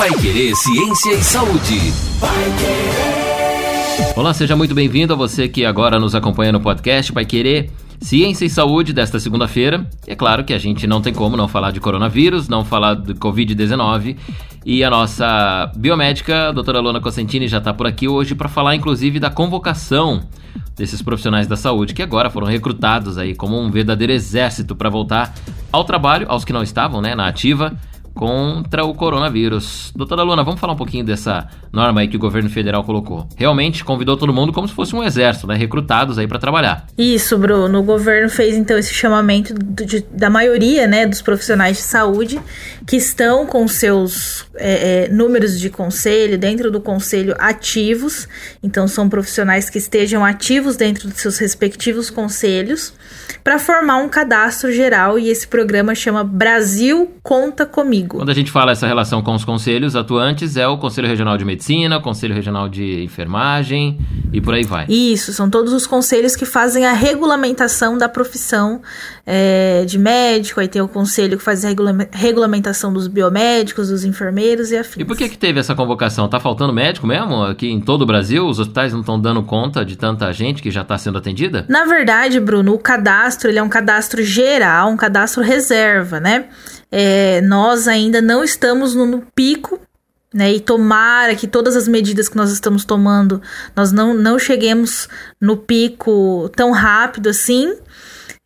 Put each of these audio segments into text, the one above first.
Pai Querer Ciência e Saúde. Pai Querer. Olá, seja muito bem-vindo a você que agora nos acompanha no podcast Pai Querer Ciência e Saúde desta segunda-feira. É claro que a gente não tem como não falar de coronavírus, não falar de Covid-19. E a nossa biomédica, a doutora Lona Cosentini, já está por aqui hoje para falar, inclusive, da convocação desses profissionais da saúde que agora foram recrutados aí como um verdadeiro exército para voltar ao trabalho, aos que não estavam né, na ativa contra o coronavírus. Doutora Luna, vamos falar um pouquinho dessa norma aí que o governo federal colocou. Realmente convidou todo mundo como se fosse um exército, né? Recrutados aí para trabalhar. Isso, Bruno. O governo fez então esse chamamento de, da maioria, né, dos profissionais de saúde que estão com seus é, é, números de conselho dentro do conselho ativos. Então são profissionais que estejam ativos dentro dos seus respectivos conselhos para formar um cadastro geral e esse programa chama Brasil Conta Comigo. Quando a gente fala essa relação com os conselhos atuantes, é o Conselho Regional de Medicina, o Conselho Regional de Enfermagem e por aí vai. Isso, são todos os conselhos que fazem a regulamentação da profissão é, de médico, aí tem o conselho que faz a regulamentação dos biomédicos, dos enfermeiros e afins. E por que que teve essa convocação? Tá faltando médico mesmo aqui em todo o Brasil? Os hospitais não estão dando conta de tanta gente que já está sendo atendida? Na verdade, Bruno, o cadastro ele é um cadastro geral, um cadastro reserva, né? É, nós ainda não estamos no, pico né? E tomara que todas as medidas que nós estamos tomando, nós não, não cheguemos no pico tão rápido assim.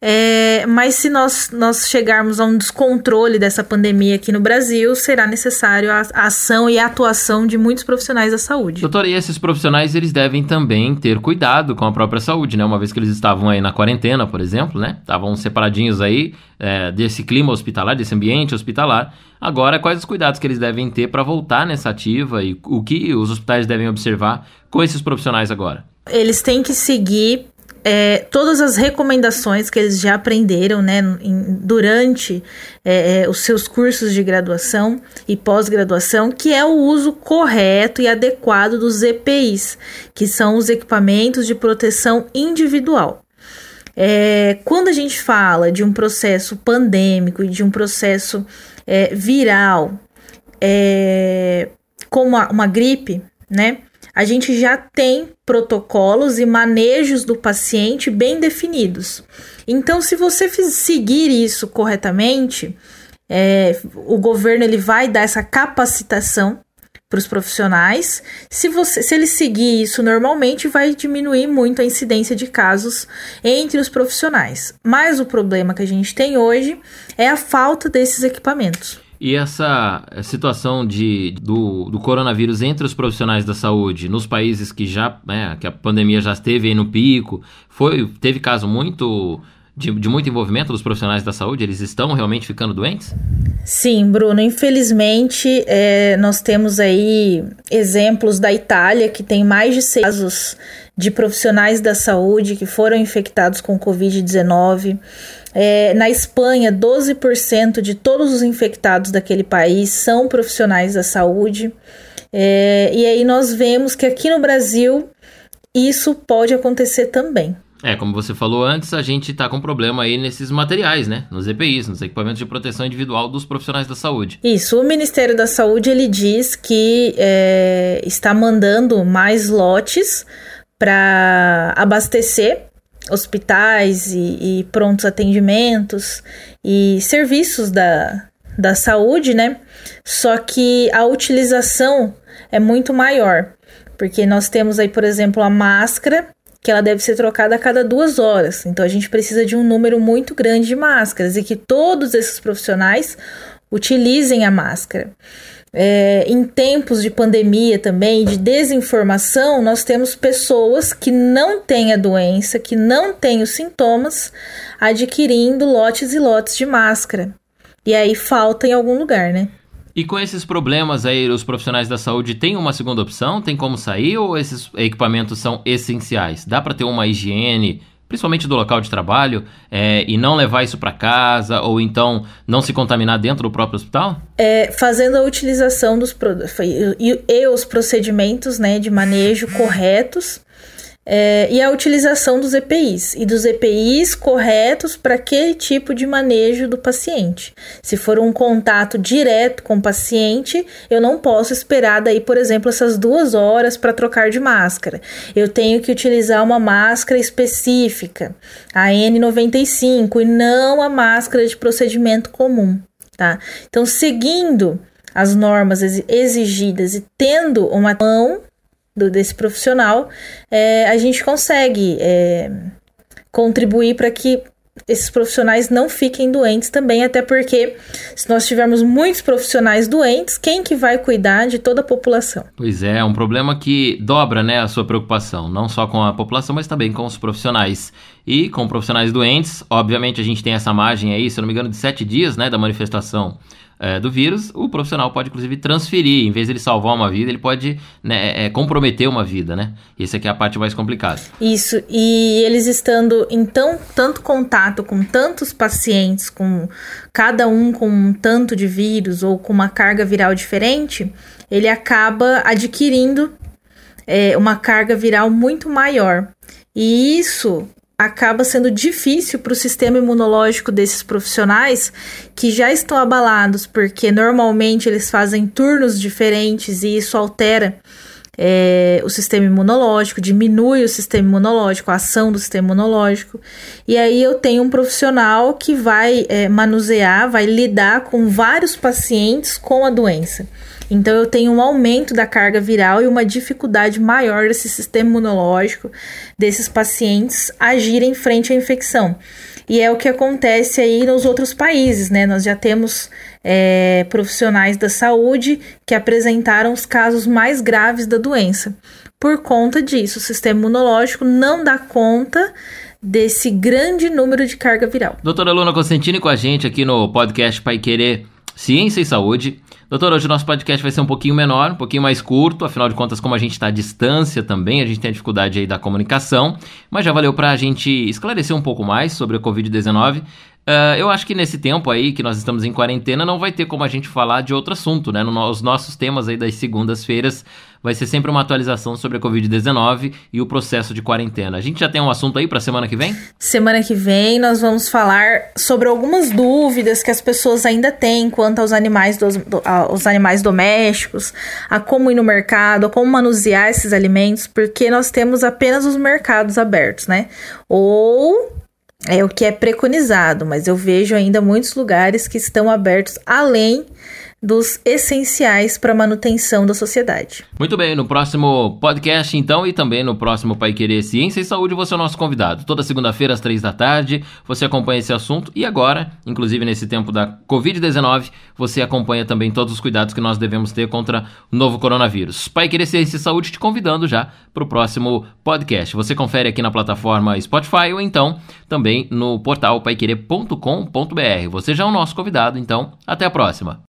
É, mas se nós, nós chegarmos a um descontrole dessa pandemia aqui no Brasil, será necessário a, a ação e a atuação de muitos profissionais da saúde. Doutora, e esses profissionais eles devem também ter cuidado com a própria saúde, né? Uma vez que eles estavam aí na quarentena, por exemplo, né? Estavam separadinhos aí é, desse clima hospitalar, desse ambiente hospitalar. Agora, quais os cuidados que eles devem ter para voltar nessa ativa e o que os hospitais devem observar com esses profissionais agora? Eles têm que seguir é, todas as recomendações que eles já aprenderam né, em, durante é, é os seus cursos de graduação e pós-graduação, que é o uso correto e adequado dos EPIs, que são os equipamentos de proteção individual. É, quando a gente fala de um processo pandêmico e de um processo é, viral, é, como uma, uma gripe, né? A gente já tem protocolos e manejos do paciente bem definidos. Então, se você seguir isso corretamente, é, o governo ele vai dar essa capacitação para os profissionais. Se, você, se ele seguir isso normalmente, vai diminuir muito a incidência de casos entre os profissionais. Mas o problema que a gente tem hoje é a falta desses equipamentos. E essa situação de, do, do coronavírus entre os profissionais da saúde nos países que já né, que a pandemia já esteve aí no pico, foi teve caso muito de, de, muito envolvimento dos profissionais da saúde? Eles estão realmente ficando doentes? Sim, Bruno. Infelizmente, é, nós temos aí exemplos da Itália, que tem mais de seis casos de profissionais da saúde que foram infectados com Covid-19. É, na Espanha, 12% de todos os infectados daquele país são profissionais da saúde. É, e aí nós vemos que aqui no Brasil isso pode acontecer também. É, como você falou antes, a gente está com problema aí nesses materiais, né? Nos EPIs, nos equipamentos de proteção individual dos profissionais da saúde. Isso, o Ministério da Saúde ele diz que é, está mandando mais lotes para abastecer hospitais e, e prontos atendimentos e serviços da, da saúde, né? Só que a utilização é muito maior, porque nós temos aí, por exemplo, a máscara, que ela deve ser trocada a cada duas horas. Então a gente precisa de um número muito grande de máscaras e que todos esses profissionais utilizem a máscara. É, em tempos de pandemia também, de desinformação, nós temos pessoas que não têm a doença, que não têm os sintomas, adquirindo lotes e lotes de máscara. E aí falta em algum lugar, né? E com esses problemas aí, os profissionais da saúde têm uma segunda opção? Tem como sair ou esses equipamentos são essenciais? Dá para ter uma higiene principalmente do local de trabalho, é, e não levar isso para casa, ou então não se contaminar dentro do próprio hospital? É, fazendo a utilização dos produtos e, e, os procedimentos né, de manejo corretos. É, e a utilização dos EPIs e dos EPIs corretos para aquele tipo de manejo do paciente. Se for um contato direto com o paciente, eu não posso esperar daí, por exemplo, essas duas horas para trocar de máscara. Eu tenho que utilizar uma máscara específica, a N95, e não a máscara de procedimento comum, tá? Então, seguindo as normas exigidas e tendo uma mão do, desse profissional, é, a gente consegue é, contribuir para que esses profissionais não fiquem doentes também, até porque se nós tivermos muitos profissionais doentes, quem que vai cuidar de toda a população? Pois é, é um problema que dobra, né, a sua preocupação, não só com a população, mas também com os profissionais. E com profissionais doentes, obviamente a gente tem essa margem aí, se não me engano, de sete dias, né, da manifestação é, do vírus, o profissional pode inclusive transferir, em vez de ele salvar uma vida, ele pode né, é, é comprometer uma vida, né? Essa aqui é a parte mais complicada. Isso, e eles estando em tão, tanto contato com tantos pacientes, com cada um com um tanto de vírus ou com uma carga viral diferente, ele acaba adquirindo é, uma carga viral muito maior. E isso acaba sendo difícil para o sistema imunológico desses profissionais que já estão abalados, porque normalmente eles fazem turnos diferentes e isso altera é, o sistema imunológico, diminui o sistema imunológico, a ação do sistema imunológico. E aí eu tenho um profissional que vai é, manusear, vai lidar com vários pacientes com a doença. Então eu tenho um aumento da carga viral e uma dificuldade maior desse sistema imunológico desses pacientes agirem frente à infecção. E é o que acontece aí nos outros países, né? Nós já temos é, profissionais da saúde que apresentaram os casos mais graves da doença. Por conta disso, o sistema imunológico não dá conta desse grande número de carga viral. Doutora Luna Constantini com a gente aqui no podcast Pai Querer Ciência e Saúde. Doutor, hoje o nosso podcast vai ser um pouquinho menor, um pouquinho mais curto, afinal de contas, como a gente está à distância também, a gente tem a dificuldade aí da comunicação, mas já valeu para a gente esclarecer um pouco mais sobre a Covid-19. Uh, eu acho que nesse tempo aí que nós estamos em quarentena não vai ter como a gente falar de outro assunto, né? Nos nossos temas aí das segundas-feiras vai ser sempre uma atualização sobre a Covid-19 e o processo de quarentena. A gente já tem um assunto aí para semana que vem? Semana que vem nós vamos falar sobre algumas dúvidas que as pessoas ainda têm quanto aos animais, dos, do, aos animais domésticos, a como ir no mercado, a como manusear esses alimentos, porque nós temos apenas os mercados abertos, né? Ou é o que é preconizado, mas eu vejo ainda muitos lugares que estão abertos além dos essenciais para a manutenção da sociedade. Muito bem, no próximo podcast, então, e também no próximo Pai Querer Ciência e Saúde, você é o nosso convidado. Toda segunda-feira, às três da tarde, você acompanha esse assunto. E agora, inclusive nesse tempo da Covid-19, você acompanha também todos os cuidados que nós devemos ter contra o novo coronavírus. Pai Querer Ciência e Saúde te convidando já para o próximo podcast. Você confere aqui na plataforma Spotify ou então também no portal paiquerer.com.br. Você já é o nosso convidado, então até a próxima.